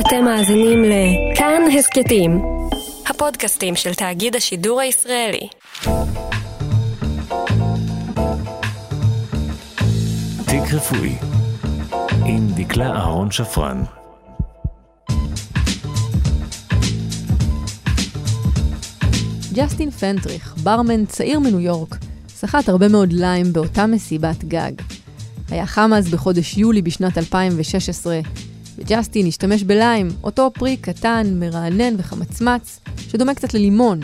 אתם מאזינים לכאן הסכתים, הפודקאסטים של תאגיד השידור הישראלי. תיק רפואי עם דקלה אהרון שפרן. ג'סטין פנטריך, ברמן צעיר מניו יורק, סחט הרבה מאוד ליים באותה מסיבת גג. היה חם אז בחודש יולי בשנת 2016, וג'סטין השתמש בליים, אותו פרי קטן, מרענן וחמצמץ, שדומה קצת ללימון,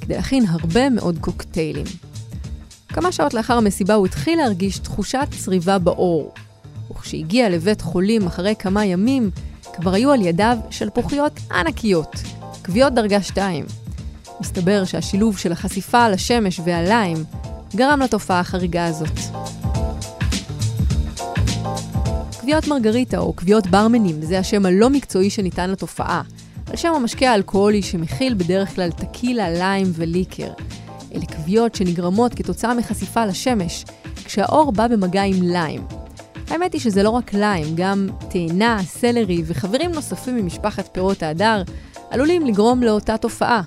כדי להכין הרבה מאוד קוקטיילים. כמה שעות לאחר המסיבה הוא התחיל להרגיש תחושת צריבה בעור, וכשהגיע לבית חולים אחרי כמה ימים, כבר היו על ידיו שלפוחיות ענקיות, כוויות דרגה 2. מסתבר שהשילוב של החשיפה לשמש והליים גרם לתופעה החריגה הזאת. כוויות מרגריטה או כוויות ברמנים זה השם הלא מקצועי שניתן לתופעה, על שם המשקה האלכוהולי שמכיל בדרך כלל טקילה, ליים וליקר. אלה כוויות שנגרמות כתוצאה מחשיפה לשמש, כשהאור בא במגע עם ליים. האמת היא שזה לא רק ליים, גם תאנה, סלרי וחברים נוספים ממשפחת פירות ההדר עלולים לגרום לאותה תופעה.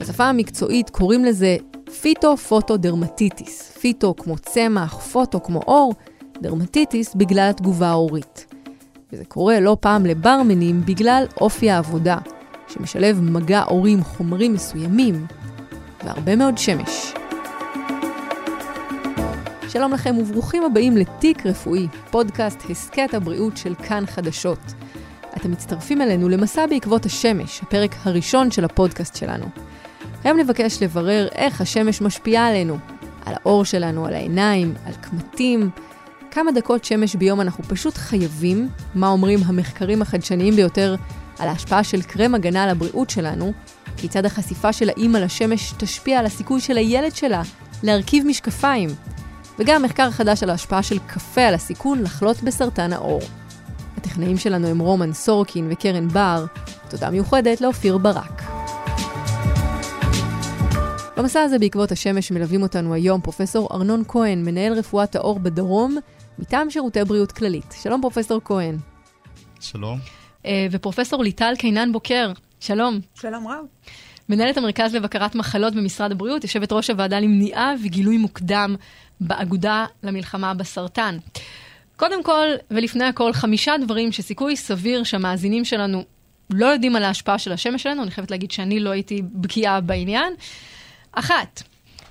בשפה המקצועית קוראים לזה פיטו-פוטו-דרמטיטיס. פיטו כמו צמח, פוטו כמו אור, דרמטיטיס בגלל התגובה העורית. וזה קורה לא פעם לברמנים בגלל אופי העבודה, שמשלב מגע עורי עם חומרים מסוימים והרבה מאוד שמש. שלום לכם וברוכים הבאים לתיק רפואי, פודקאסט הסכת הבריאות של כאן חדשות. אתם מצטרפים אלינו למסע בעקבות השמש, הפרק הראשון של הפודקאסט שלנו. היום נבקש לברר איך השמש משפיעה עלינו, על האור שלנו, על העיניים, על קמטים, כמה דקות שמש ביום אנחנו פשוט חייבים, מה אומרים המחקרים החדשניים ביותר על ההשפעה של קרם הגנה על הבריאות שלנו, כיצד החשיפה של האימא לשמש תשפיע על הסיכוי של הילד שלה להרכיב משקפיים, וגם מחקר חדש על ההשפעה של קפה על הסיכון לחלות בסרטן העור. הטכנאים שלנו הם רומן סורקין וקרן בר, תודה מיוחדת לאופיר ברק. במסע הזה בעקבות השמש מלווים אותנו היום פרופסור ארנון כהן, מנהל רפואת העור בדרום, מטעם שירותי בריאות כללית. שלום פרופסור כהן. שלום. אה, ופרופסור ליטל קינן בוקר, שלום. שלום רב. מנהלת המרכז לבקרת מחלות במשרד הבריאות, יושבת ראש הוועדה למניעה וגילוי מוקדם באגודה למלחמה בסרטן. קודם כל, ולפני הכל, חמישה דברים שסיכוי סביר שהמאזינים שלנו לא יודעים על ההשפעה של השמש שלנו, אני חייבת להגיד שאני לא הייתי בקיאה בעניין. אחת,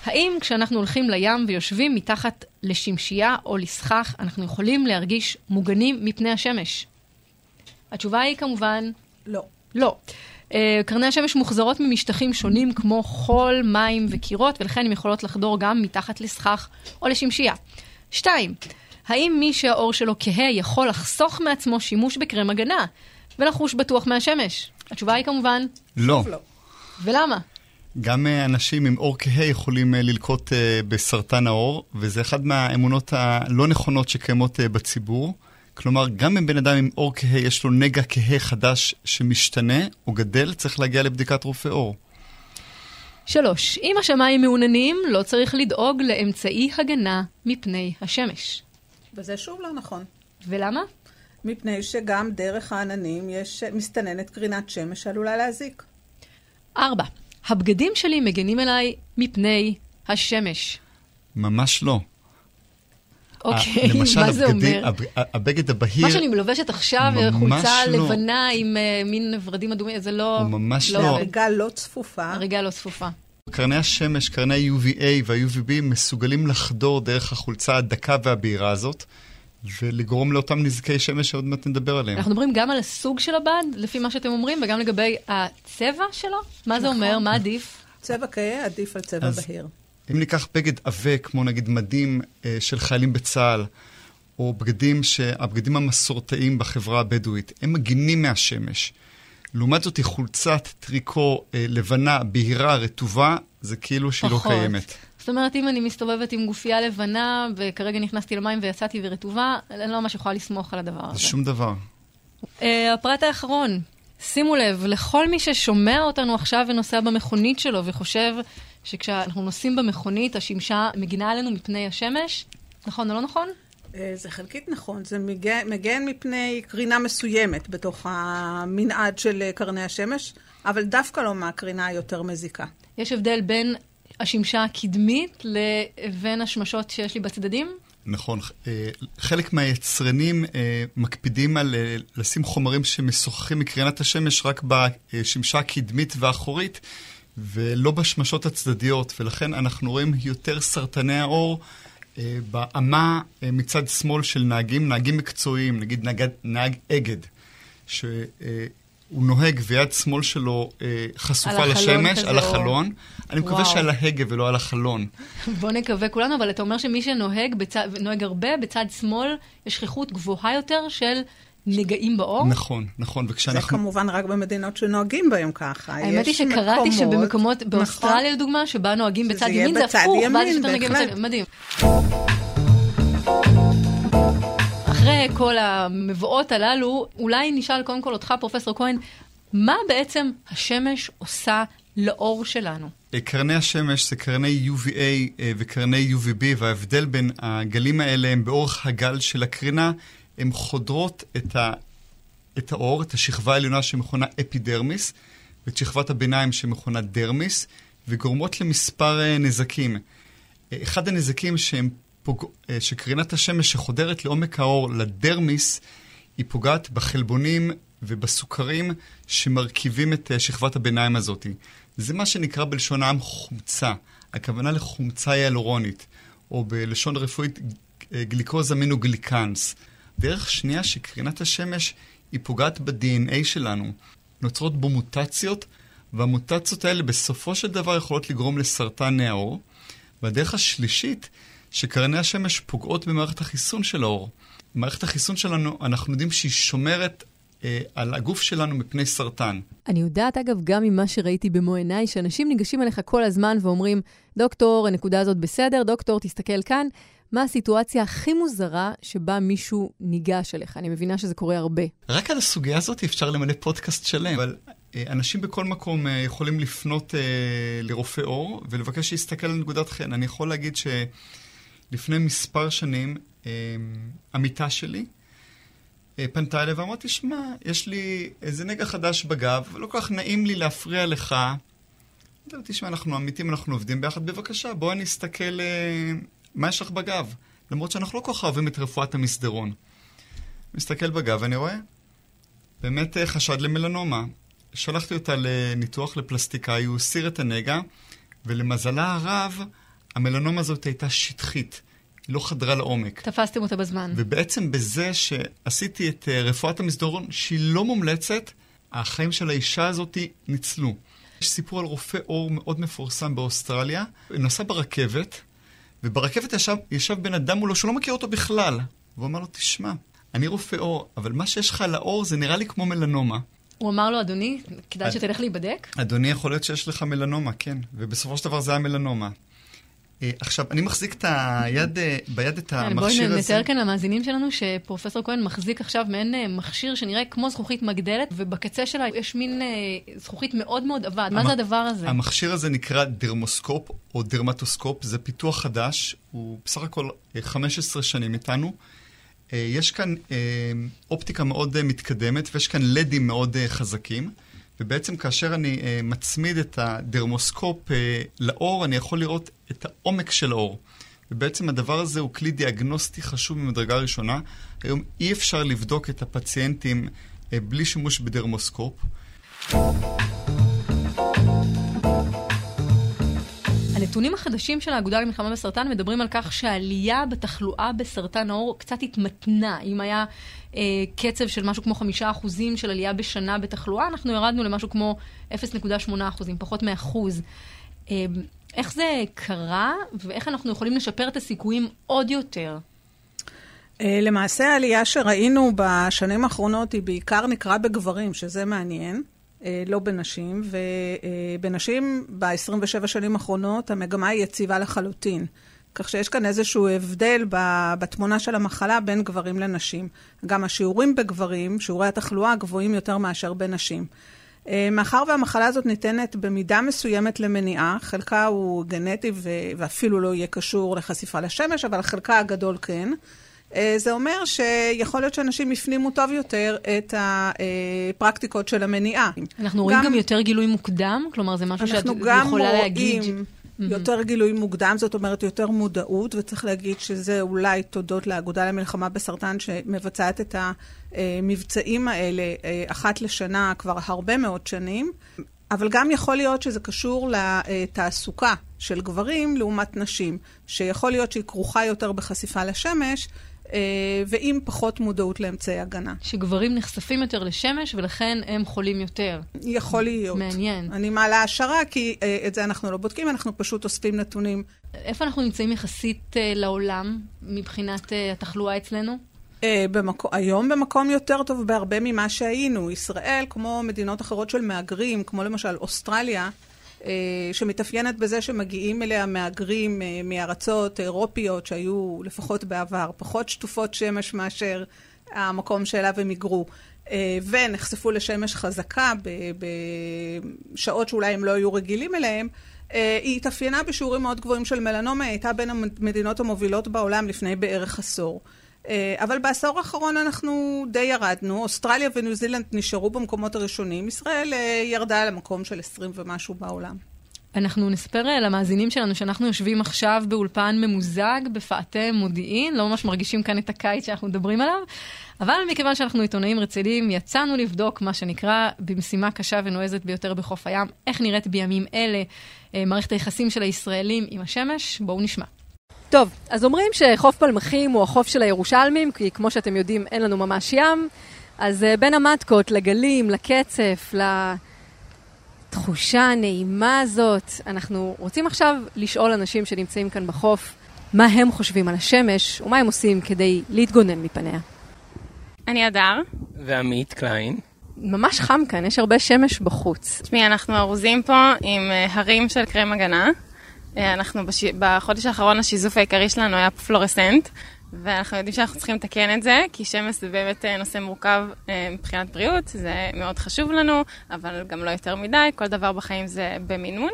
האם כשאנחנו הולכים לים ויושבים מתחת לשמשייה או לסכך, אנחנו יכולים להרגיש מוגנים מפני השמש? התשובה היא כמובן... לא. לא. Uh, קרני השמש מוחזרות ממשטחים שונים כמו חול, מים וקירות, ולכן הן יכולות לחדור גם מתחת לסכך או לשמשייה. שתיים, האם מי שהאור שלו כהה יכול לחסוך מעצמו שימוש בקרם הגנה ולחוש בטוח מהשמש? התשובה היא כמובן... לא. לא. ולמה? גם אה, אנשים עם אור כהה יכולים אה, ללקוט אה, בסרטן העור, וזה אחת מהאמונות הלא נכונות שקיימות בציבור. כלומר, גם אם בן אדם עם אור כהה יש לו נגע כהה חדש שמשתנה או גדל, צריך להגיע לבדיקת רופא עור. שלוש, אם השמיים מעוננים, לא צריך לדאוג לאמצעי הגנה מפני השמש. וזה שוב לא נכון. ולמה? מפני שגם דרך העננים יש מסתננת קרינת שמש שעלולה להזיק. ארבע, הבגדים שלי מגנים אליי מפני השמש. ממש לא. אוקיי, למשל, מה זה הבגדי- אומר? הב- הבגד הבהיר מה שאני מלובשת עכשיו, ממש חולצה לא. לבנה עם אה, מין ורדים אדומים, זה לא... הוא ממש לא לא. הריגה לא צפופה. הריגה לא צפופה. קרני השמש, קרני UVA וה-UVB מסוגלים לחדור דרך החולצה הדקה והבהירה הזאת, ולגרום לאותם נזקי שמש שעוד מעט נדבר עליהם. אנחנו מדברים גם על הסוג של הבד, לפי מה שאתם אומרים, וגם לגבי הצבע שלו? מה זה נכון. אומר? מה עדיף? צבע כהה עדיף על צבע אז- בהיר. אם ניקח בגד עבה, כמו נגיד מדים אה, של חיילים בצה"ל, או בגדים, ש... הבגדים המסורתיים בחברה הבדואית, הם מגינים מהשמש. לעומת זאת, חולצת טריקו אה, לבנה, בהירה, רטובה, זה כאילו שהיא לא פחות. קיימת. זאת אומרת, אם אני מסתובבת עם גופייה לבנה, וכרגע נכנסתי למים ויצאתי ורטובה, אני לא ממש יכולה לסמוך על הדבר זה הזה. שום דבר. Uh, הפרט האחרון, שימו לב, לכל מי ששומע אותנו עכשיו ונוסע במכונית שלו וחושב שכשאנחנו נוסעים במכונית, השמשה מגינה עלינו מפני השמש, נכון או לא נכון? אה, זה חלקית נכון, זה מגן, מגן מפני קרינה מסוימת בתוך המנעד של אה, קרני השמש, אבל דווקא לא מהקרינה היותר מזיקה. יש הבדל בין השמשה הקדמית לבין השמשות שיש לי בצדדים? נכון. אה, חלק מהיצרנים מקפידים על לשים חומרים שמשוחחים מקרינת השמש רק בשמשה הקדמית והאחורית, ולא בשמשות הצדדיות, ולכן אנחנו רואים יותר סרטני העור. אה, באמה אה, מצד שמאל של נהגים, נהגים מקצועיים, נגיד נהג, נהג אגד, שהוא נוהג ויד שמאל שלו אה, חשופה על לשמש, על החלון. או... אני מקווה שעל ההגה ולא על החלון. בוא נקווה כולנו, אבל אתה אומר שמי שנוהג בצד, נוהג הרבה, בצד שמאל יש שכיחות גבוהה יותר של נגעים באור? נכון, נכון, וכשאנחנו... זה כמובן רק במדינות שנוהגים בהם ככה. האמת היא שקראתי שבמקומות, נכון, באוסטרליה לדוגמה, שבה נוהגים בצד ימין, זה הפוך, ואז יש יותר נגעים בצד ימין, מדהים. אחרי כל המבואות הללו, אולי נשאל קודם כל אותך, פרופסור כהן, מה בעצם השמש עושה לאור שלנו? אה, קרני השמש זה קרני UVA אה, וקרני UVB, וההבדל בין הגלים האלה הם באורך הגל של הקרינה. הן חודרות את, ה, את האור, את השכבה העליונה שמכונה אפידרמיס, ואת שכבת הביניים שמכונה דרמיס, וגורמות למספר uh, נזקים. אחד הנזקים שהם פוג... uh, שקרינת השמש שחודרת לעומק האור לדרמיס, היא פוגעת בחלבונים ובסוכרים שמרכיבים את uh, שכבת הביניים הזאת. זה מה שנקרא בלשון העם חומצה, הכוונה לחומצה היאלורונית, או בלשון רפואית גליקוז אמינוגליקנס. דרך שנייה שקרינת השמש היא פוגעת ב-DNA שלנו. נוצרות בו מוטציות, והמוטציות האלה בסופו של דבר יכולות לגרום לסרטן העור. והדרך השלישית, שקרני השמש פוגעות במערכת החיסון של העור. מערכת החיסון שלנו, אנחנו יודעים שהיא שומרת אה, על הגוף שלנו מפני סרטן. אני יודעת, אגב, גם ממה שראיתי במו עיניי, שאנשים ניגשים אליך כל הזמן ואומרים, דוקטור, הנקודה הזאת בסדר, דוקטור, תסתכל כאן. מה הסיטואציה הכי מוזרה שבה מישהו ניגש אליך? אני מבינה שזה קורה הרבה. רק על הסוגיה הזאת אפשר למלא פודקאסט שלם, אבל אה, אנשים בכל מקום אה, יכולים לפנות אה, לרופא עור ולבקש שיסתכל על נקודת חן. אני יכול להגיד שלפני מספר שנים, עמיתה שלי, פנתה אליי ואמרתי, שמע, יש לי איזה נגע חדש בגב, ולא כל כך נעים לי להפריע לך. תשמע, אנחנו עמיתים, אנחנו עובדים ביחד, בבקשה, בואי נסתכל מה יש לך בגב? למרות שאנחנו לא כל כך אוהבים את רפואת המסדרון. מסתכל בגב ואני רואה, באמת אה, חשד למלנומה. שלחתי אותה לניתוח לפלסטיקאי, הוא הסיר את הנגע, ולמזלה הרב, המלנומה הזאת הייתה שטחית. היא לא חדרה לעומק. תפסתם אותה בזמן. ובעצם בזה שעשיתי את אה, רפואת המסדרון, שהיא לא מומלצת, החיים של האישה הזאת ניצלו. יש סיפור על רופא עור מאוד מפורסם באוסטרליה. נסע ברכבת, וברכבת ישב, ישב בן אדם מולו שהוא לא מכיר אותו בכלל. והוא אמר לו, תשמע, אני רופא עור, אבל מה שיש לך על העור זה נראה לי כמו מלנומה. הוא אמר לו, אדוני, כדאי שתלך להיבדק? אדוני, יכול להיות שיש לך מלנומה, כן. ובסופו של דבר זה היה מלנומה. אה, עכשיו, אני מחזיק את היד, אה, ביד את המכשיר הזה. בואי נתאר כאן למאזינים שלנו שפרופסור כהן מחזיק עכשיו מעין אה, מכשיר שנראה כמו זכוכית מגדלת, ובקצה שלה יש מין זכוכית מאוד מאוד עבה. מה זה הדבר הזה? המכשיר הזה נקרא דרמוסקופ או דרמטוסקופ, זה פיתוח חדש, הוא בסך הכל 15 שנים איתנו. יש כאן אופטיקה מאוד מתקדמת ויש כאן לדים מאוד חזקים. ובעצם כאשר אני מצמיד את הדרמוסקופ לעור, אני יכול לראות את העומק של העור. ובעצם הדבר הזה הוא כלי דיאגנוסטי חשוב ממדרגה ראשונה. היום אי אפשר לבדוק את הפציינטים uh, בלי שימוש בדרמוסקופ. הנתונים החדשים של האגודה למלחמה בסרטן מדברים על כך שהעלייה בתחלואה בסרטן העור קצת התמתנה. אם היה אה, קצב של משהו כמו חמישה אחוזים של עלייה בשנה בתחלואה, אנחנו ירדנו למשהו כמו 0.8 אחוזים, פחות מאחוז. אה, איך זה קרה, ואיך אנחנו יכולים לשפר את הסיכויים עוד יותר? אה, למעשה העלייה שראינו בשנים האחרונות היא בעיקר נקרא בגברים, שזה מעניין. אה, לא בנשים, ובנשים ב-27 שנים האחרונות המגמה היא יציבה לחלוטין. כך שיש כאן איזשהו הבדל בתמונה של המחלה בין גברים לנשים. גם השיעורים בגברים, שיעורי התחלואה גבוהים יותר מאשר בנשים. אה, מאחר והמחלה הזאת ניתנת במידה מסוימת למניעה, חלקה הוא גנטי ואפילו לא יהיה קשור לחשיפה לשמש, אבל חלקה הגדול כן. אה, זה אומר שיכול להיות שאנשים הפנימו טוב יותר את הפרקטיקות של המניעה. אנחנו רואים גם יותר גילוי מוקדם? כלומר, זה משהו שאת יכולה להגיד... אנחנו גם רואים יותר גילוי מוקדם, זאת אומרת יותר מודעות, וצריך להגיד שזה אולי תודות לאגודה למלחמה בסרטן, שמבצעת את המבצעים האלה אה, אחת לשנה כבר הרבה מאוד שנים. אבל גם יכול להיות שזה קשור לתעסוקה של גברים לעומת נשים, שיכול להיות שהיא כרוכה יותר בחשיפה לשמש, ועם פחות מודעות לאמצעי הגנה. שגברים נחשפים יותר לשמש ולכן הם חולים יותר. יכול להיות. מעניין. אני מעלה השערה, כי אה, את זה אנחנו לא בודקים, אנחנו פשוט אוספים נתונים. איפה אנחנו נמצאים יחסית אה, לעולם מבחינת התחלואה אצלנו? במקום, היום במקום יותר טוב בהרבה ממה שהיינו. ישראל, כמו מדינות אחרות של מהגרים, כמו למשל אוסטרליה, אה, שמתאפיינת בזה שמגיעים אליה מהגרים אה, מארצות אירופיות שהיו לפחות בעבר פחות שטופות שמש מאשר המקום שאליו הם היגרו, אה, ונחשפו לשמש חזקה בשעות שאולי הם לא היו רגילים אליהם, היא התאפיינה בשיעורים מאוד גבוהים של מלנומה, היא הייתה בין המדינות המובילות בעולם לפני בערך עשור. אבל בעשור האחרון אנחנו די ירדנו, אוסטרליה וניו זילנד נשארו במקומות הראשונים, ישראל ירדה למקום של 20 ומשהו בעולם. אנחנו נספר אה, למאזינים שלנו שאנחנו יושבים עכשיו באולפן ממוזג בפאתי מודיעין, לא ממש מרגישים כאן את הקיץ שאנחנו מדברים עליו, אבל מכיוון שאנחנו עיתונאים רציניים, יצאנו לבדוק מה שנקרא במשימה קשה ונועזת ביותר בחוף הים, איך נראית בימים אלה אה, מערכת היחסים של הישראלים עם השמש. בואו נשמע. טוב, אז אומרים שחוף פלמחים הוא החוף של הירושלמים, כי כמו שאתם יודעים, אין לנו ממש ים. אז אה, בין המטקות, לגלים, לקצף, לתחושה הנעימה הזאת, אנחנו רוצים עכשיו לשאול אנשים שנמצאים כאן בחוף, מה הם חושבים על השמש, ומה הם עושים כדי להתגונן מפניה. אני אדר. ועמית קליין. ממש חם כאן, יש הרבה שמש בחוץ. תשמעי, אנחנו ארוזים פה עם אה, הרים של קרם הגנה. אה, אנחנו בש... בחודש האחרון השיזוף העיקרי שלנו היה פלורסנט, ואנחנו יודעים שאנחנו צריכים לתקן את זה, כי שמש זה באמת אה, נושא מורכב אה, מבחינת בריאות, זה מאוד חשוב לנו, אבל גם לא יותר מדי, כל דבר בחיים זה במינון.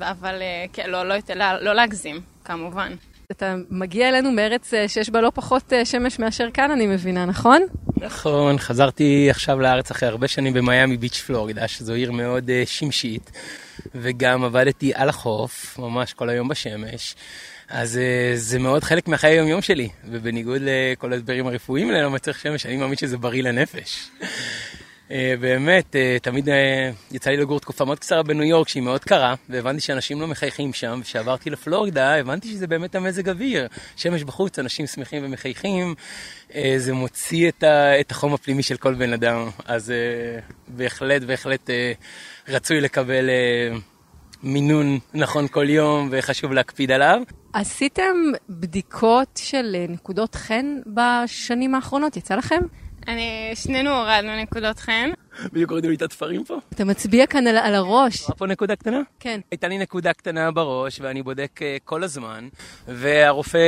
אבל כן, לא, לא, לא, לא להגזים, כמובן. אתה מגיע אלינו מארץ שיש בה לא פחות שמש מאשר כאן, אני מבינה, נכון? נכון, חזרתי עכשיו לארץ אחרי הרבה שנים במיאמי ביץ' פלורידה, שזו עיר מאוד שימשית. וגם עבדתי על החוף, ממש כל היום בשמש. אז זה מאוד חלק מהחיי היום-יום שלי, ובניגוד לכל ההסברים הרפואיים האלה, לא מצריך שמש, אני מאמין שזה בריא לנפש. Uh, באמת, uh, תמיד uh, יצא לי לגור תקופה מאוד קצרה בניו יורק, שהיא מאוד קרה, והבנתי שאנשים לא מחייכים שם, וכשעברתי לפלורידה, הבנתי שזה באמת המזג אוויר. שמש בחוץ, אנשים שמחים ומחייכים, זה מוציא את, החום הפנימי של כל בן אדם, אז בהחלט, בהחלט... רצוי לקבל אה, מינון נכון כל יום וחשוב להקפיד עליו. עשיתם בדיקות של אה, נקודות חן בשנים האחרונות? יצא לכם? אני, שנינו הורדנו נקודות חן. בדיוק הורידו לי את התפרים פה. אתה מצביע כאן על, על הראש. רואה פה נקודה קטנה? כן. הייתה לי נקודה קטנה בראש, ואני בודק uh, כל הזמן, והרופא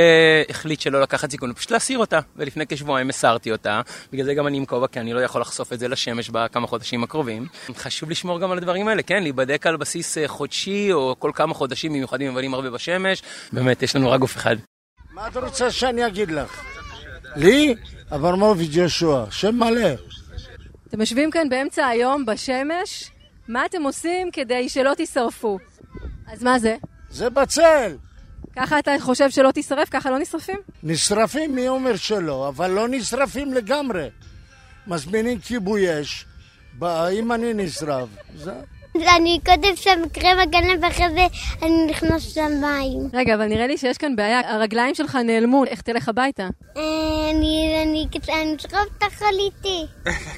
החליט שלא לקחת סיכון, פשוט להסיר אותה, ולפני כשבועיים הסרתי אותה, בגלל זה גם אני עם כובע, כי אני לא יכול לחשוף את זה לשמש בכמה חודשים הקרובים. חשוב לשמור גם על הדברים האלה, כן, להיבדק על בסיס uh, חודשי, או כל כמה חודשים, במיוחד אם מבלים הרבה בשמש, באמת, יש לנו רק גוף אחד. מה את רוצה שאני אגיד לך? לי? אברמוביץ' ישוע, שם מלא. אתם יושבים כאן באמצע היום בשמש, מה אתם עושים כדי שלא תישרפו? אז מה זה? זה בצל. ככה אתה חושב שלא תישרף? ככה לא נשרפים? נשרפים, מי אומר שלא, אבל לא נשרפים לגמרי. מזמינים כיבוי אש, אם אני נשרף, זה... אני קודם שם קרם הגנה ואחרי זה אני נכנס למים. רגע, אבל נראה לי שיש כאן בעיה, הרגליים שלך נעלמו, איך תלך הביתה? אה, אני, אסחוב את החול איתי.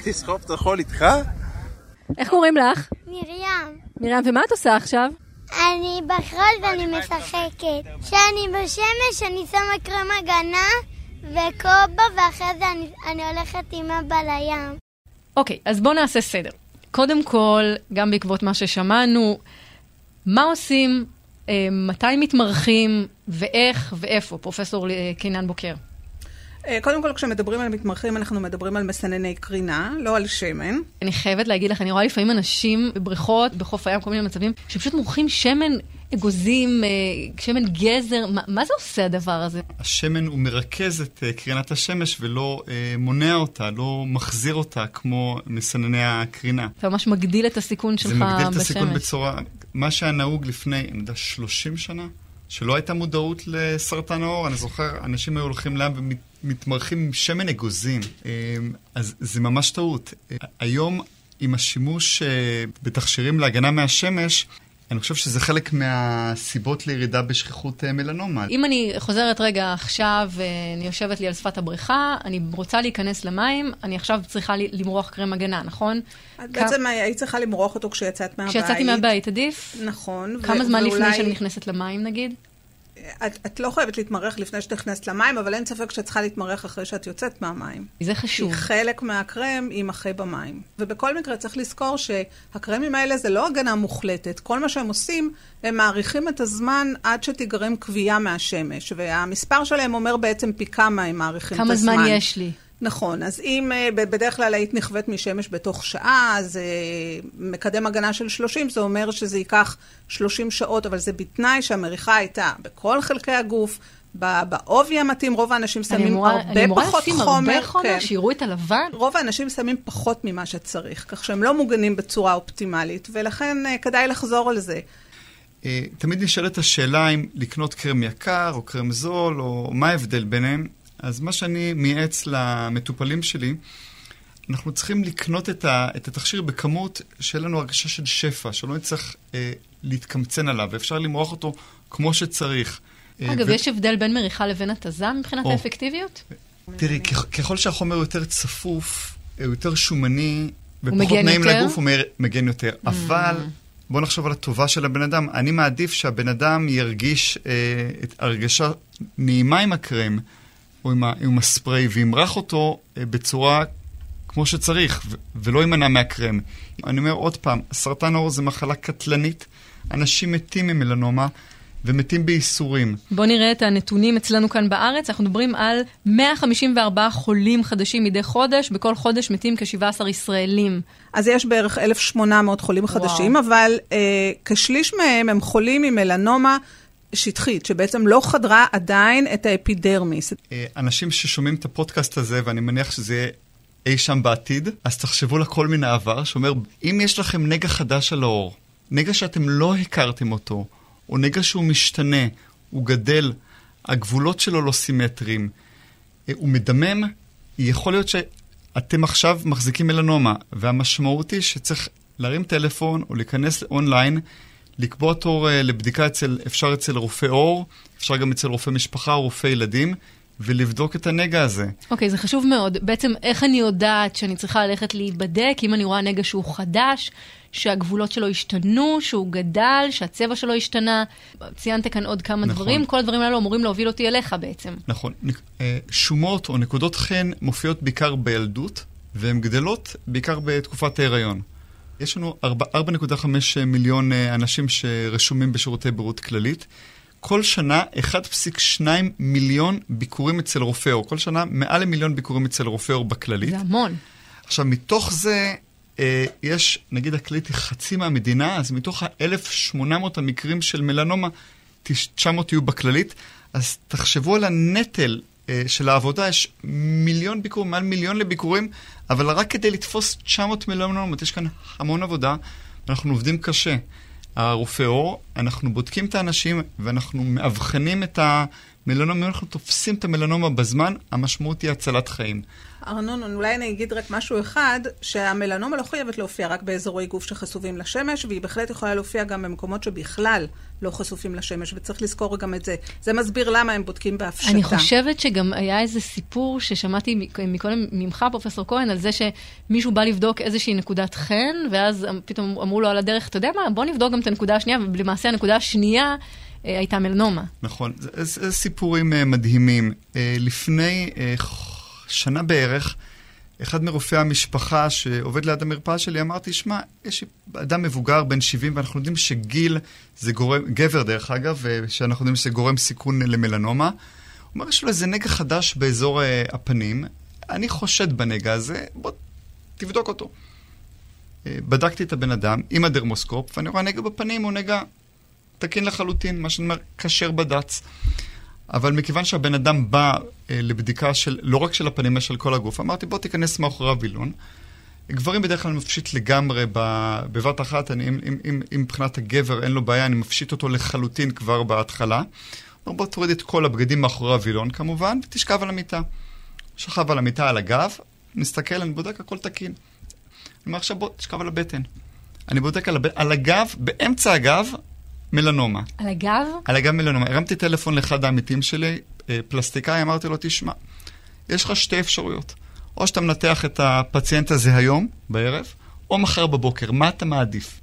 תסחוב את החול איתך? איך קוראים לך? מרים. מרים, ומה את עושה עכשיו? אני בחול ואני משחקת. כשאני בשמש אני שמה קרם הגנה וכובע ואחרי זה אני, אני הולכת עם אבא לים. אוקיי, אז בואו נעשה סדר. קודם כל, גם בעקבות מה ששמענו, מה עושים, אה, מתי מתמרחים ואיך ואיפה, פרופסור אה, קינן בוקר? אה, קודם כל, כשמדברים על מתמרחים, אנחנו מדברים על מסנני קרינה, לא על שמן. אני חייבת להגיד לך, אני רואה לפעמים אנשים בבריכות, בחוף הים, כל מיני מצבים, שפשוט מורחים שמן אגוזים, אה, שמן גזר, מה, מה זה עושה הדבר הזה? השמן הוא מרכז את אה, קרינת השמש ולא אה, מונע אותה, לא מחזיר אותה כמו מסנני הקרינה. אתה ממש מגדיל את הסיכון שלך זה בשמש. מגדיל את הסיכון בצורה... מה שהיה נהוג לפני, אני יודע, 30 שנה, שלא הייתה מודעות לסרטן העור. אני זוכר, אנשים היו הולכים לים ומתמרחים עם שמן אגוזים. אז זה ממש טעות. היום, עם השימוש בתכשירים להגנה מהשמש, אני חושב שזה חלק מהסיבות לירידה בשכיחות אה, מלנומה. אם אני חוזרת רגע עכשיו, אה, אני יושבת לי על שפת הבריכה, אני רוצה להיכנס למים, אני עכשיו צריכה לי- למרוח קרם הגנה, נכון? את בעצם היית צריכה למרוח אותו כשיצאת מהבית. כשיצאתי מהבית, עדיף? נכון. ו- כמה זמן לפני ואולי- שאני נכנסת למים, נגיד? את, את לא חייבת להתמרח לפני שאת נכנסת למים, אבל אין ספק שאת צריכה להתמרח אחרי שאת יוצאת מהמים. זה חשוב. כי חלק מהקרם יימחה במים. ובכל מקרה צריך לזכור שהקרמים האלה זה לא הגנה מוחלטת. כל מה שהם עושים, הם מאריכים את הזמן עד שתיגרם כווייה מהשמש. והמספר שלהם אומר בעצם פי כמה הם מאריכים את כמה הזמן. זמן יש לי? נכון, אז אם אה, בדרך כלל היית נכווית משמש בתוך שעה, אז אה, מקדם הגנה של 30, זה אומר שזה ייקח 30 שעות, אבל זה בתנאי שהמריחה הייתה בכל חלקי הגוף, בעובי המתאים, רוב האנשים שמים אמורה- הרבה אני אמורה פחות לשים חומר. הרבה חומר, כן. שיראו את הלבן? רוב האנשים שמים פחות ממה שצריך, כך שהם לא מוגנים בצורה אופטימלית, ולכן אה, כדאי לחזור על זה. אה, תמיד נשאלת השאלה אם לקנות קרם יקר או קרם זול, או מה ההבדל ביניהם. אז מה שאני מייעץ למטופלים שלי, אנחנו צריכים לקנות את, ה, את התכשיר בכמות שיהיה לנו הרגשה של שפע, שלא נצטרך אה, להתקמצן עליו, ואפשר למרוח אותו כמו שצריך. אה, אגב, ו- יש הבדל בין מריחה לבין התזה מבחינת או. האפקטיביות? תראי, כ- ככל שהחומר יותר צפוף, הוא יותר שומני, ופחות נעים יותר? לגוף, הוא מגן יותר. אבל בואו נחשוב על הטובה של הבן אדם. אני מעדיף שהבן אדם ירגיש אה, את הרגשה נעימה עם הקרם, או עם, ה- עם הספרי, וימרח אותו אה, בצורה כמו שצריך, ו- ולא יימנע מהקרם. אני אומר עוד פעם, סרטן העור זה מחלה קטלנית, אנשים מתים ממלנומה. ומתים בייסורים. בואו נראה את הנתונים אצלנו כאן בארץ. אנחנו מדברים על 154 חולים חדשים מדי חודש, בכל חודש מתים כ-17 ישראלים. אז יש בערך 1,800 חולים חדשים, אבל אה, כשליש מהם הם חולים עם מלנומה שטחית, שבעצם לא חדרה עדיין את האפידרמיס. אה, אנשים ששומעים את הפודקאסט הזה, ואני מניח שזה יהיה אי שם בעתיד, אז תחשבו לכל מן העבר, שאומר, אם יש לכם נגע חדש על האור, נגע שאתם לא הכרתם אותו, או נגע שהוא משתנה, הוא גדל, הגבולות שלו לא סימטריים, אה, הוא מדמם, יכול להיות שאתם עכשיו מחזיקים מלנומה, והמשמעות היא שצריך להרים טלפון או להיכנס אונליין, לקבוע תור אה, לבדיקה אצל, אפשר אצל רופא עור, אפשר גם אצל רופא משפחה או רופא ילדים, ולבדוק את הנגע הזה. אוקיי, זה חשוב מאוד. בעצם, איך אני יודעת שאני צריכה ללכת להיבדק, אם אני רואה נגע שהוא חדש, שהגבולות שלו השתנו, שהוא גדל, שהצבע שלו השתנה? ציינת כאן עוד כמה נכון. דברים, כל הדברים האלו אמורים להוביל אותי אליך בעצם. נכון. אה, שומות או נקודות חן מופיעות בעיקר בילדות, והן גדלות בעיקר בתקופת ההיריון. יש לנו ארבע- 4.5 מיליון אה, אנשים שרשומים בשירותי בריאות כללית. כל שנה 1.2 מיליון ביקורים אצל רופא עור. כל שנה מעל למיליון ביקורים אצל רופא עור בכללית. זה המון. עכשיו, מתוך זה אה, יש, נגיד הכללית היא חצי מהמדינה, אז מתוך ה-1,800 המקרים של מלנומה, 900 יהיו בכללית. אז תחשבו על הנטל אה, של העבודה, יש מיליון ביקורים, מעל מיליון לביקורים, אבל רק כדי לתפוס 900 מלנומות, יש כאן המון עבודה, ואנחנו עובדים קשה. הרופא עור, אנחנו בודקים את האנשים ואנחנו מאבחנים את המלנומה, אנחנו תופסים את המלנומה בזמן, המשמעות היא הצלת חיים. ארנון, אולי אני אגיד רק משהו אחד, שהמלנומה לא חייבת להופיע רק באזורי גוף שחשופים לשמש, והיא בהחלט יכולה להופיע גם במקומות שבכלל לא חשופים לשמש, וצריך לזכור גם את זה. זה מסביר למה הם בודקים בהפשטה. אני חושבת שגם היה איזה סיפור ששמעתי מק- מקודם ממך, פרופסור כהן, על זה שמישהו בא לבדוק איזושהי נקודת חן, ואז פתאום אמרו לו על הדרך, אתה יודע מה, בוא נבדוק גם את הנקודה השנייה, ולמעשה הנקודה השנייה אה, הייתה מלנומה. נכון, זה, זה, זה סיפורים uh, מדהימים. Uh, לפני שנה בערך, אחד מרופאי המשפחה שעובד ליד המרפאה שלי אמר, תשמע, יש אדם מבוגר בן 70 ואנחנו יודעים שגיל זה גורם, גבר דרך אגב, שאנחנו יודעים שזה גורם סיכון למלנומה. הוא אומר, יש לו איזה נגע חדש באזור uh, הפנים, אני חושד בנגע הזה, בוא תבדוק אותו. Uh, בדקתי את הבן אדם עם הדרמוסקופ, ואני רואה נגע בפנים הוא נגע תקין לחלוטין, מה שאני אומר, כשר בד"ץ. אבל מכיוון שהבן אדם בא אה, לבדיקה של, לא רק של הפנים, אלא של כל הגוף, אמרתי, בוא תיכנס מאחורי הווילון. גברים בדרך כלל מפשיט לגמרי בבת אחת, אני, אם, אם, אם, אם מבחינת הגבר אין לו בעיה, אני מפשיט אותו לחלוטין כבר בהתחלה. אומר, בוא תוריד את כל הבגדים מאחורי הווילון כמובן, ותשכב על המיטה. שכב על המיטה על הגב, מסתכל, אני בודק, הכל תקין. אני אומר, עכשיו בוא, תשכב על הבטן. אני בודק על, הב... על הגב, באמצע הגב, מלנומה. על הגב? על הגב מלנומה. הרמתי טלפון לאחד העמיתים שלי, אה, פלסטיקאי, אמרתי לו, תשמע, יש לך שתי אפשרויות. או שאתה מנתח את הפציינט הזה היום, בערב, או מחר בבוקר. מה אתה מעדיף?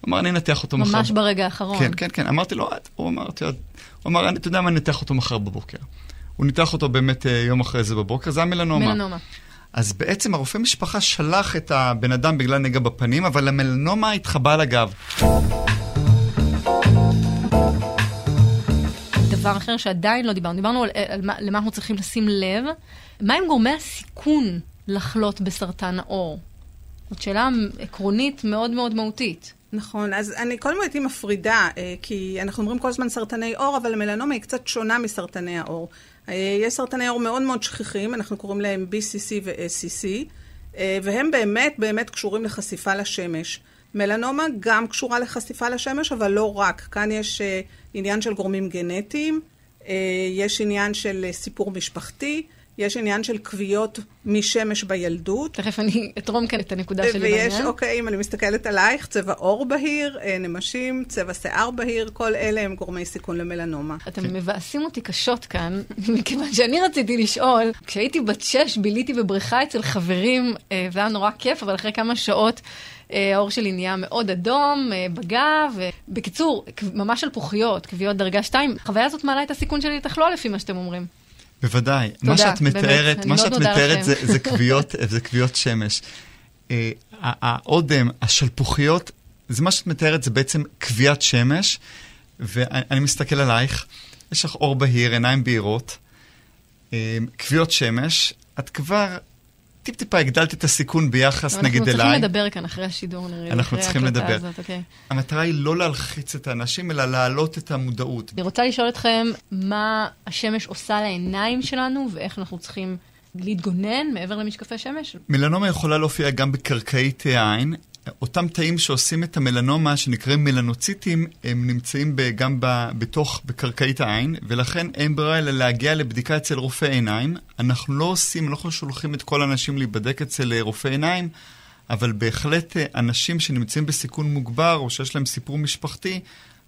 הוא אמר, אני אנתח אותו מחר. ממש ברגע האחרון. כן, כן, כן. אמרתי לו, "את." הוא אמר, "את יודעת," הוא אמר, "אני- אתה יודע מה, אני אנתח אותו מחר בבוקר. הוא ניתח אותו באמת אה, יום אחרי זה בבוקר, זה המלנומה. מלנומה. אז בעצם הרופא משפחה שלח את הבן אדם בגלל נגע בפנים, אבל המלנומה התחבאה על דבר אחר שעדיין לא דיברנו, דיברנו על, על מה, למה אנחנו צריכים לשים לב. מה עם גורמי הסיכון לחלות בסרטן העור? זאת שאלה עקרונית מאוד מאוד מהותית. נכון, אז אני כל הייתי מפרידה, אה, כי אנחנו אומרים כל הזמן סרטני עור, אבל המלנומה היא קצת שונה מסרטני העור. אה, יש סרטני עור מאוד מאוד שכיחים, אנחנו קוראים להם BCC ו-SCC, אה, והם באמת באמת קשורים לחשיפה לשמש. מלנומה גם קשורה לחשיפה לשמש, אבל לא רק. כאן יש אה, עניין של גורמים גנטיים, אה, יש עניין של אה, סיפור משפחתי, יש עניין של כוויות משמש בילדות. תכף אני אתרום כאן את הנקודה שלי ויש, בעניין. אוקיי, אם אני מסתכלת עלייך, צבע עור בהיר, נמשים, צבע שיער בהיר, כל אלה הם גורמי סיכון למלנומה. אתם מבאסים אותי קשות כאן, מכיוון שאני רציתי לשאול, כשהייתי בת שש ביליתי בבריכה אצל חברים, והיה נורא כיף, אבל אחרי כמה שעות העור שלי נהיה מאוד אדום, אה, בגב, אה, בקיצור, ממש שלפוחיות, כוויות דרגה 2. החוויה הזאת מעלה את הסיכון שלי לתחלואה לפי מה שאתם אומרים. בוודאי. תודה, מה שאת באמת, מתארת, אני מה שאת מתארת. זה, זה כוויות, זה כוויות שמש. אה, האודם, השלפוחיות, זה מה שאת מתארת, זה בעצם כוויית שמש, ואני מסתכל עלייך, יש לך עור בהיר, עיניים בהירות, אה, כוויות שמש, את כבר טיפ-טיפה הגדלת את הסיכון ביחס נגיד אנחנו אליי. צריכים לדבר כאן אחרי השידור, נראה לי. אנחנו צריכים לדבר. הזאת, אוקיי. המטרה היא לא להלחיץ את האנשים, אלא להעלות את המודעות. אני רוצה לשאול אתכם מה השמש עושה לעיניים שלנו, ואיך אנחנו צריכים להתגונן מעבר למשקפי שמש. מלנומה יכולה להופיע גם בקרקעית העין. אותם תאים שעושים את המלנומה, שנקראים מלנוציטים, הם נמצאים גם בתוך, בקרקעית העין, ולכן אין ברירה אלא להגיע לבדיקה אצל רופא עיניים. אנחנו לא עושים, לא שולחים את כל האנשים להיבדק אצל אה, רופא עיניים, אבל בהחלט אה, אנשים שנמצאים בסיכון מוגבר, או שיש להם סיפור משפחתי,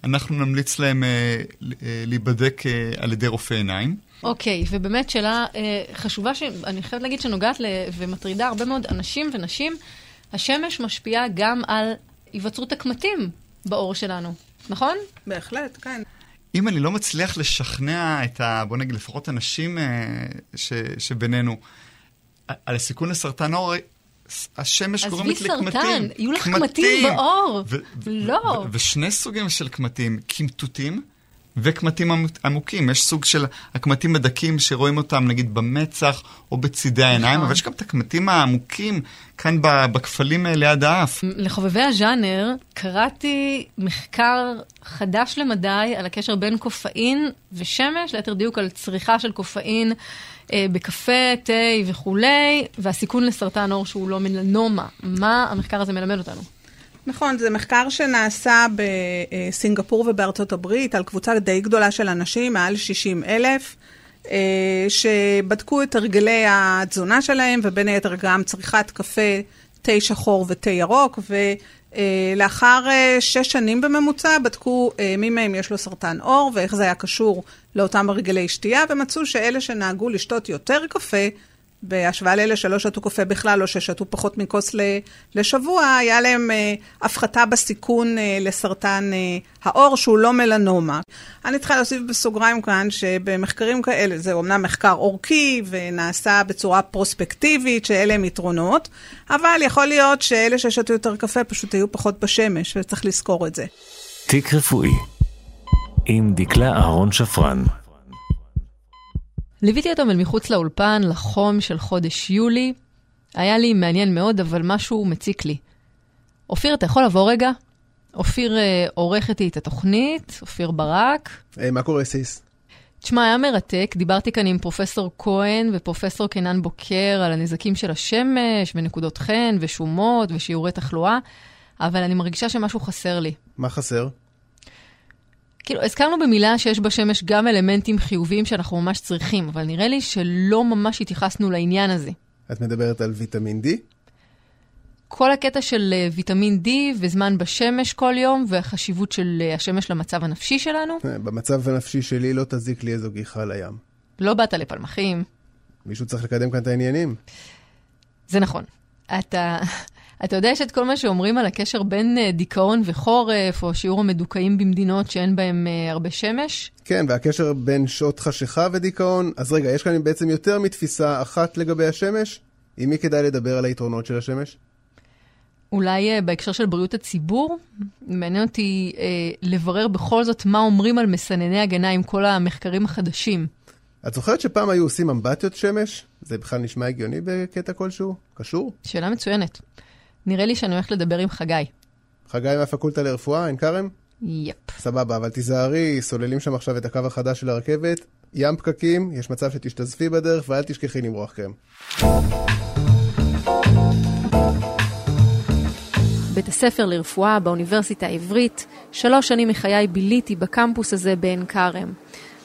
אנחנו נמליץ להם אה, אה, להיבדק אה, על ידי רופא עיניים. אוקיי, ובאמת שאלה אה, חשובה שאני חייבת להגיד שנוגעת. ומטרידה הרבה מאוד אנשים ונשים. השמש משפיעה גם על היווצרות הקמטים בעור שלנו, נכון? בהחלט, כן. אם אני לא מצליח לשכנע את ה... בוא נגיד, לפחות אנשים אה, ש, שבינינו, על הסיכון לסרטן עור, השמש עזבי גורמת לקמטים. סרטן, יהיו לך קמטים בעור. ו- לא. ו- ושני סוגים של קמטים, קמטוטים וקמטים עמוק- עמוקים. יש סוג של הקמטים הדקים שרואים אותם נגיד במצח או בצידי העיניים, נכון. אבל יש גם את הקמטים העמוקים כאן בכפלים אה, ליד האף. לחובבי הז'אנר, קראתי מחקר חדש למדי על הקשר בין קופאין ושמש, ליתר דיוק על צריכה של קופאין אה, בקפה, תה וכולי, והסיכון לסרטן עור שהוא לא מלנומה. מה המחקר הזה מלמד אותנו? נכון, זה מחקר שנעשה בסינגפור ובארצות הברית על קבוצה די גדולה של אנשים, מעל 60 אלף, אה, שבדקו את הרגלי התזונה שלהם, ובין היתר גם צריכת קפה, תה שחור ותה ירוק, ולאחר אה, שש שנים בממוצע בדקו אה, מי מהם יש לו סרטן עור, ואיך זה היה קשור לאותם הרגלי שתייה, ומצאו שאלה שנהגו לשתות יותר קפה, בהשוואה לאלה שלא שתו קפה בכלל, או ששתו פחות מכוס לשבוע, היה להם אה, הפחתה בסיכון אה, לסרטן אה, העור, שהוא לא מלנומה. אני צריכה להוסיף בסוגריים כאן, שבמחקרים כאלה, זה אומנם מחקר אורכי, ונעשה בצורה פרוספקטיבית, שאלה הם יתרונות, אבל יכול להיות שאלה ששתו יותר קפה פשוט היו פחות בשמש, וצריך לזכור את זה. תיק רפואי עם דקלה אהרון שפרן. ליוויתי אותם אל מחוץ לאולפן לחום של חודש יולי. היה לי מעניין מאוד, אבל משהו מציק לי. אופיר, אתה יכול לבוא רגע? אופיר אה, עורך איתי את התוכנית, אופיר ברק. היי, מה קורה, סיס? תשמע, היה מרתק. דיברתי כאן עם פרופסור כהן ופרופסור קינן בוקר על הנזקים של השמש, ונקודות חן, ושומות, ושיעורי תחלואה, אבל אני מרגישה שמשהו חסר לי. מה חסר? כאילו, הזכרנו במילה שיש בשמש גם אלמנטים חיוביים שאנחנו ממש צריכים, אבל נראה לי שלא ממש התייחסנו לעניין הזה. את מדברת על ויטמין D? כל הקטע של אה, ויטמין D וזמן בשמש כל יום, והחשיבות של אה, השמש למצב הנפשי שלנו. אה, במצב הנפשי שלי לא תזיק לי איזו גיחה לים. לא באת לפלמחים. מישהו צריך לקדם כאן את העניינים. זה נכון. אתה, אתה יודע, יש את כל מה שאומרים על הקשר בין דיכאון וחורף, או שיעור המדוכאים במדינות שאין בהן הרבה שמש? כן, והקשר בין שעות חשיכה ודיכאון. אז רגע, יש כאן בעצם יותר מתפיסה אחת לגבי השמש? עם מי כדאי לדבר על היתרונות של השמש? אולי uh, בהקשר של בריאות הציבור, מעניין אותי uh, לברר בכל זאת מה אומרים על מסנני הגנה עם כל המחקרים החדשים. את זוכרת שפעם היו עושים אמבטיות שמש? זה בכלל נשמע הגיוני בקטע כלשהו? קשור? שאלה מצוינת. נראה לי שאני הולכת לדבר עם חגי. חגי מהפקולטה לרפואה, עין כרם? יפ. סבבה, אבל תיזהרי, סוללים שם עכשיו את הקו החדש של הרכבת, ים פקקים, יש מצב שתשתזפי בדרך ואל תשכחי למרוח קרם. בית הספר לרפואה באוניברסיטה העברית. שלוש שנים מחיי ביליתי בקמפוס הזה בעין כרם.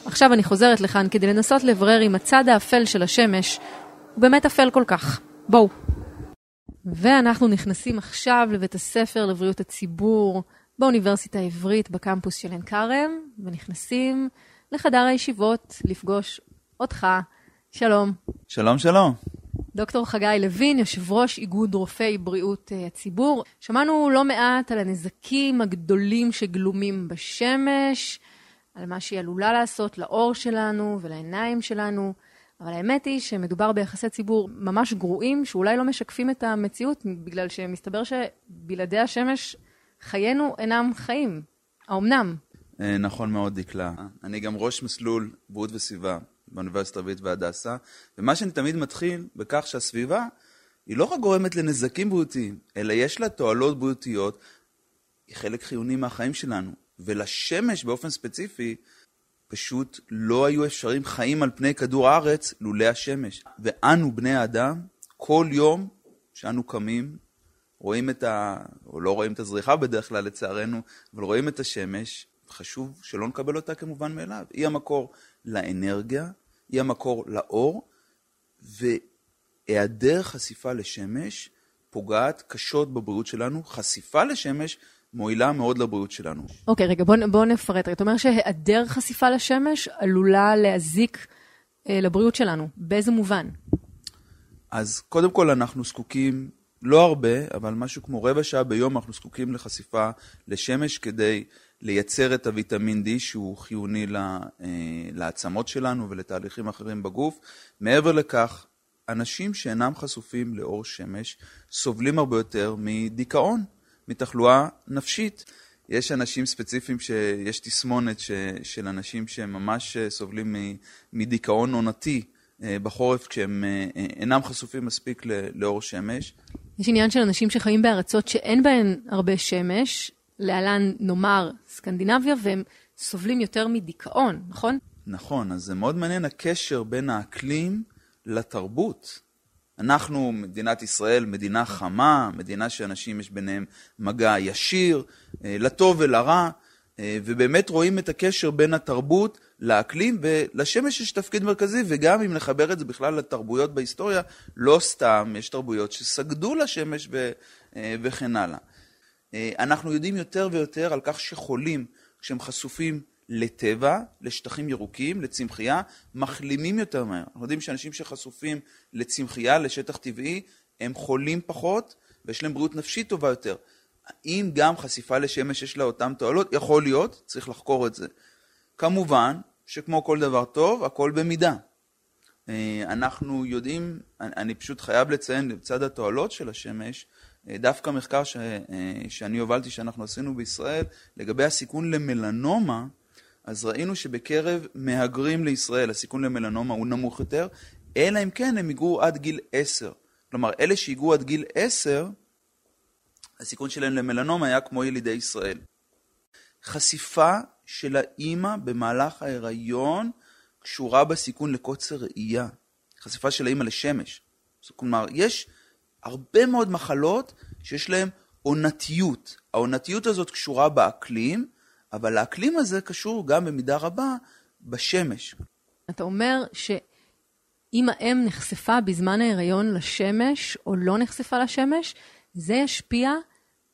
עכשיו אני חוזרת לכאן כדי לנסות לברר אם הצד האפל של השמש הוא באמת אפל כל כך. בואו. ואנחנו נכנסים עכשיו לבית הספר לבריאות הציבור באוניברסיטה העברית בקמפוס של עין כרם, ונכנסים לחדר הישיבות לפגוש אותך. שלום. שלום, שלום. דוקטור חגי לוין, יושב ראש איגוד רופאי בריאות uh, הציבור. שמענו לא מעט על הנזקים הגדולים שגלומים בשמש, על מה שהיא עלולה לעשות לעור שלנו ולעיניים שלנו, אבל האמת היא שמדובר ביחסי ציבור ממש גרועים, שאולי לא משקפים את המציאות, בגלל שמסתבר שבלעדי השמש חיינו אינם חיים. האומנם? אה, נכון מאוד, דקלה. אני גם ראש מסלול בריאות וסביבה באוניברסיטה העברית והדסה, ומה שאני תמיד מתחיל בכך שהסביבה היא לא רק גורמת לנזקים בריאותיים, אלא יש לה תועלות בריאותיות, היא חלק חיוני מהחיים שלנו. ולשמש באופן ספציפי, פשוט לא היו אפשרים חיים על פני כדור הארץ לולא השמש. ואנו, בני האדם, כל יום שאנו קמים, רואים את ה... או לא רואים את הזריחה בדרך כלל לצערנו, אבל רואים את השמש, חשוב שלא נקבל אותה כמובן מאליו. היא המקור לאנרגיה, היא המקור לאור, והיעדר חשיפה לשמש פוגעת קשות בבריאות שלנו. חשיפה לשמש מועילה מאוד לבריאות שלנו. אוקיי, okay, רגע, בוא, בוא נפרט. אתה אומר שהיעדר חשיפה לשמש עלולה להזיק אה, לבריאות שלנו. באיזה מובן? אז קודם כל אנחנו זקוקים, לא הרבה, אבל משהו כמו רבע שעה ביום אנחנו זקוקים לחשיפה לשמש כדי לייצר את הוויטמין D שהוא חיוני אה, לעצמות שלנו ולתהליכים אחרים בגוף. מעבר לכך, אנשים שאינם חשופים לאור שמש סובלים הרבה יותר מדיכאון, מתחלואה נפשית. יש אנשים ספציפיים שיש תסמונת ש, של אנשים שממש סובלים מדיכאון עונתי אה, בחורף כשהם אה, אינם חשופים מספיק לאור שמש. יש עניין של אנשים שחיים בארצות שאין בהן הרבה שמש, להלן נאמר סקנדינביה, והם סובלים יותר מדיכאון, נכון? נכון, אז זה מאוד מעניין הקשר בין האקלים לתרבות. אנחנו, מדינת ישראל, מדינה חמה, מדינה שאנשים יש ביניהם מגע ישיר, אה, לטוב ולרע, אה, ובאמת רואים את הקשר בין התרבות לאקלים, ולשמש יש תפקיד מרכזי, וגם אם נחבר את זה בכלל לתרבויות בהיסטוריה, לא סתם, יש תרבויות שסגדו לשמש ו, אה, וכן הלאה. אה, אנחנו יודעים יותר ויותר על כך שחולים, כשהם חשופים לטבע, לשטחים ירוקים, לצמחייה, מחלימים יותר מהר. אנחנו יודעים שאנשים שחשופים לצמחייה, לשטח טבעי, הם חולים פחות ויש להם בריאות נפשית טובה יותר. האם גם חשיפה לשמש יש לה אותן תועלות? יכול להיות, צריך לחקור את זה. כמובן שכמו כל דבר טוב, הכל במידה. אה, אנחנו יודעים, אני פשוט חייב לציין לצד התועלות של השמש, דווקא מחקר ש, אה, שאני הובלתי, שאנחנו עשינו בישראל, לגבי הסיכון למלנומה, אז ראינו שבקרב מהגרים לישראל הסיכון למלנומה הוא נמוך יותר, אלא אם כן הם היגרו עד גיל 10. כלומר, אלה שהיגרו עד גיל 10, הסיכון שלהם למלנומה היה כמו ילידי ישראל. חשיפה של האימא במהלך ההיריון קשורה בסיכון לקוצר ראייה. חשיפה של האימא לשמש. כלומר, יש הרבה מאוד מחלות שיש להן עונתיות. העונתיות הזאת קשורה באקלים, אבל האקלים הזה קשור גם במידה רבה בשמש. אתה אומר שאם האם נחשפה בזמן ההיריון לשמש או לא נחשפה לשמש, זה ישפיע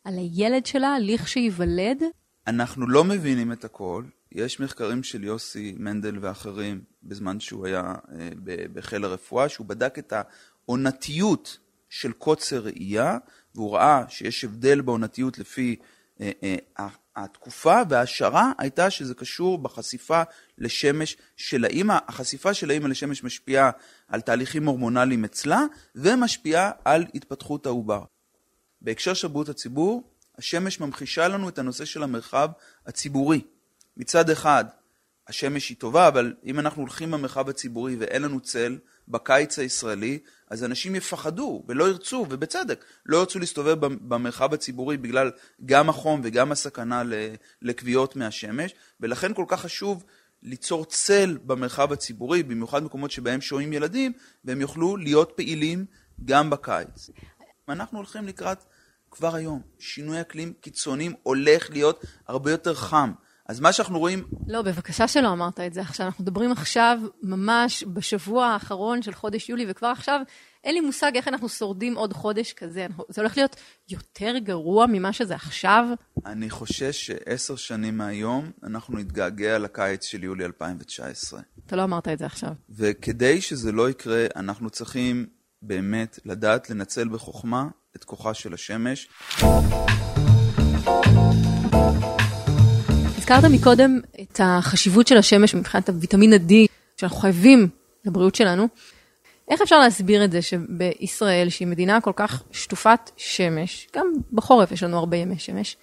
על הילד שלה לכשייוולד? אנחנו לא מבינים את הכל. יש מחקרים של יוסי מנדל ואחרים בזמן שהוא היה אה, בחיל הרפואה, שהוא בדק את העונתיות של קוצר ראייה, והוא ראה שיש הבדל בעונתיות לפי אה, אה, התקופה, וההשערה הייתה שזה קשור בחשיפה לשמש של האימא. החשיפה של האימא לשמש משפיעה על תהליכים הורמונליים אצלה, ומשפיעה על התפתחות העובר. בהקשר של בריאות הציבור, השמש ממחישה לנו את הנושא של המרחב הציבורי. מצד אחד, השמש היא טובה, אבל אם אנחנו הולכים במרחב הציבורי ואין לנו צל, בקיץ הישראלי, אז אנשים יפחדו ולא ירצו, ובצדק, לא ירצו להסתובב במרחב הציבורי בגלל גם החום וגם הסכנה לכוויות מהשמש, ולכן כל כך חשוב ליצור צל במרחב הציבורי, במיוחד מקומות שבהם שוהים ילדים, והם יוכלו להיות פעילים גם בקיץ. אנחנו הולכים לקראת כבר היום, שינוי אקלים קיצוניים הולך להיות הרבה יותר חם. אז מה שאנחנו רואים... לא, בבקשה שלא אמרת את זה עכשיו. אנחנו מדברים עכשיו, ממש בשבוע האחרון של חודש יולי, וכבר עכשיו אין לי מושג איך אנחנו שורדים עוד חודש כזה. זה הולך להיות יותר גרוע ממה שזה עכשיו? אני חושש שעשר שנים מהיום אנחנו נתגעגע לקיץ של יולי 2019. אתה לא אמרת את זה עכשיו. וכדי שזה לא יקרה, אנחנו צריכים באמת לדעת לנצל בחוכמה את כוחה של השמש. הזכרת מקודם את החשיבות של השמש מבחינת הוויטמין ה-D שאנחנו חייבים לבריאות שלנו. איך אפשר להסביר את זה שבישראל, שהיא מדינה כל כך שטופת שמש, גם בחורף יש לנו הרבה ימי שמש,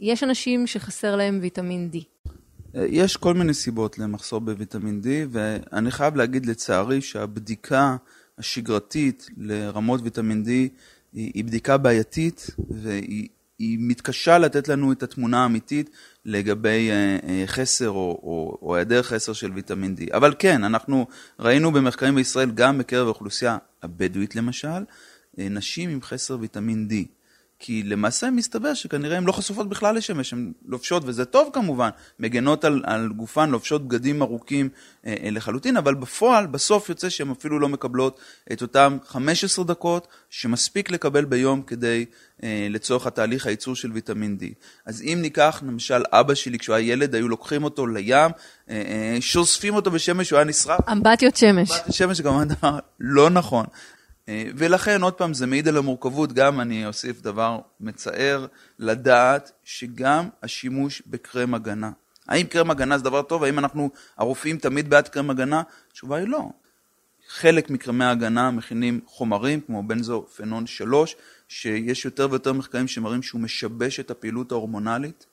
יש אנשים שחסר להם ויטמין D? יש כל מיני סיבות למחסור בוויטמין D, ואני חייב להגיד לצערי שהבדיקה השגרתית לרמות ויטמין D היא, היא בדיקה בעייתית, והיא מתקשה לתת לנו את התמונה האמיתית לגבי אה, אה, חסר או היעדר חסר של ויטמין D. אבל כן, אנחנו ראינו במחקרים בישראל, גם בקרב האוכלוסייה הבדואית למשל, אה, נשים עם חסר ויטמין D. כי למעשה מסתבר שכנראה הן לא חשופות בכלל לשמש, הן לובשות, וזה טוב כמובן, מגנות על, על גופן, לובשות בגדים ארוכים אה, אה, לחלוטין, אבל בפועל, בסוף יוצא שהן אפילו לא מקבלות את אותן 15 דקות שמספיק לקבל ביום כדי, אה, לצורך התהליך הייצור של ויטמין D. אז אם ניקח, למשל, אבא שלי, כשהוא היה ילד, היו לוקחים אותו לים, אה, אה, שוספים אותו בשמש, הוא היה נשרף. אמבטיות שמש. אמבטיות שמש כמובן דבר לא נכון. אה, ולכן, עוד פעם, זה מעיד על המורכבות, גם אני אוסיף דבר מצער, לדעת שגם השימוש בקרם הגנה. האם קרם הגנה זה דבר טוב? האם אנחנו, הרופאים תמיד בעד קרם הגנה? התשובה היא לא. חלק מקרמי ההגנה מכינים חומרים כמו בנזופנון 3, שיש יותר ויותר מחקרים שמראים שהוא משבש את הפעילות ההורמונלית,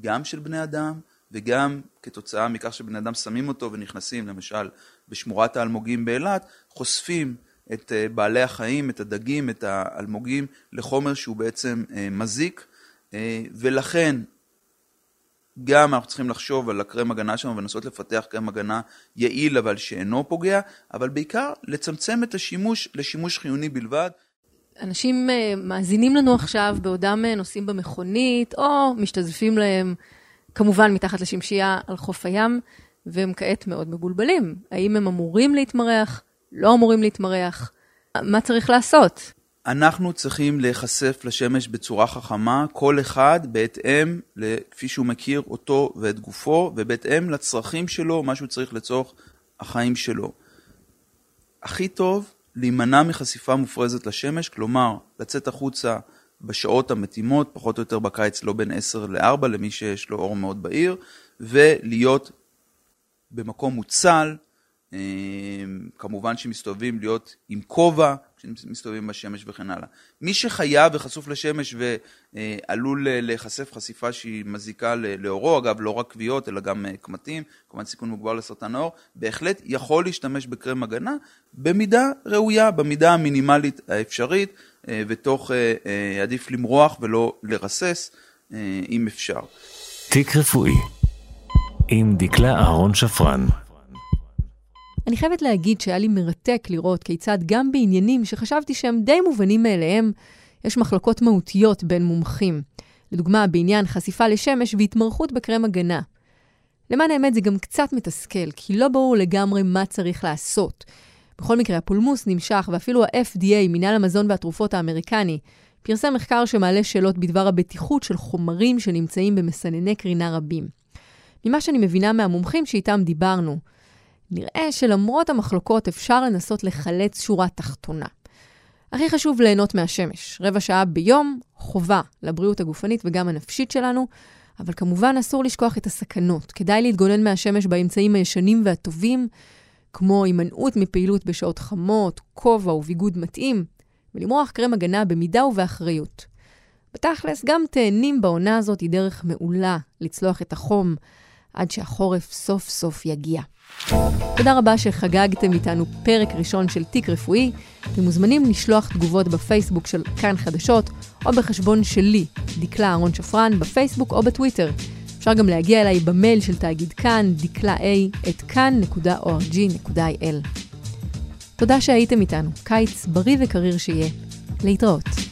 גם של בני אדם וגם כתוצאה מכך שבני אדם שמים אותו ונכנסים, למשל בשמורת האלמוגים באילת, חושפים את אה, בעלי החיים, את הדגים, את האלמוגים, לחומר שהוא בעצם אה, מזיק, אה, ולכן גם אנחנו צריכים לחשוב על הקרם הגנה שלנו ולנסות לפתח קרם הגנה יעיל אבל שאינו פוגע, אבל בעיקר לצמצם את השימוש לשימוש חיוני בלבד. אנשים מאזינים לנו עכשיו בעודם נוסעים במכונית, או משתזפים להם כמובן מתחת לשמשייה על חוף הים, והם כעת מאוד מבולבלים. האם הם אמורים להתמרח? לא אמורים להתמרח. מה צריך לעשות? אנחנו צריכים להיחשף לשמש בצורה חכמה, כל אחד בהתאם, כפי שהוא מכיר אותו ואת גופו, ובהתאם לצרכים שלו, מה שהוא צריך לצורך החיים שלו. הכי טוב להימנע מחשיפה מופרזת לשמש, כלומר, לצאת החוצה בשעות המתאימות, פחות או יותר בקיץ לא בין 10 ל-4 למי שיש לו אור מאוד בהיר, ולהיות במקום מוצל, כמובן שמסתובבים להיות עם כובע, שמסתובבים בשמש וכן הלאה. מי שחייב וחשוף לשמש ועלול להיחשף חשיפה שהיא מזיקה לאורו, אגב לא רק כוויות אלא גם אה, קמטים, כמובן סיכון מוגבר לסרטן העור, בהחלט יכול להשתמש בקרם הגנה במידה ראויה, במידה המינימלית האפשרית. אה, ותוך, אה, עדיף למרוח ולא לרסס, אם אפשר. תיק רפואי עם דקלה אהרון שפרן. אני חייבת להגיד שהיה לי מרתק לראות כיצד גם בעניינים שחשבתי שהם די מובנים מאליהם, יש מחלוקות מהותיות בין מומחים. לדוגמה, בעניין חשיפה לשמש והתמרכות בקרם הגנה. למען האמת זה גם קצת מתסכל, כי לא ברור לגמרי מה צריך לעשות. בכל מקרה, הפולמוס נמשך, ואפילו ה-FDA, מינהל המזון והתרופות האמריקני, פרסם מחקר שמעלה שאלות בדבר הבטיחות של חומרים שנמצאים במסנני קרינה רבים. ממה שאני מבינה מהמומחים שאיתם דיברנו, נראה שלמרות המחלוקות אפשר לנסות לחלץ שורה תחתונה. הכי חשוב ליהנות מהשמש. רבע שעה ביום, חובה לבריאות הגופנית וגם הנפשית שלנו, אבל כמובן אסור לשכוח את הסכנות. כדאי להתגונן מהשמש באמצעים הישנים והטובים, כמו הימנעות מפעילות בשעות חמות, כובע וביגוד מתאים, ולמרוח קרם הגנה במידה ובאחריות. בתכלס, גם תאנים בעונה הזאת היא דרך מעולה לצלוח את החום עד שהחורף סוף סוף יגיע. תודה רבה שחגגתם איתנו פרק ראשון של תיק רפואי. אתם מוזמנים לשלוח תגובות בפייסבוק של כאן חדשות, או בחשבון שלי, דקלה אהרון שפרן, בפייסבוק או בטוויטר. אפשר גם להגיע אליי במייל של תאגיד כאן, דקלה a, את כאן.org.il. תודה שהייתם איתנו, קיץ בריא וקריר שיהיה. להתראות.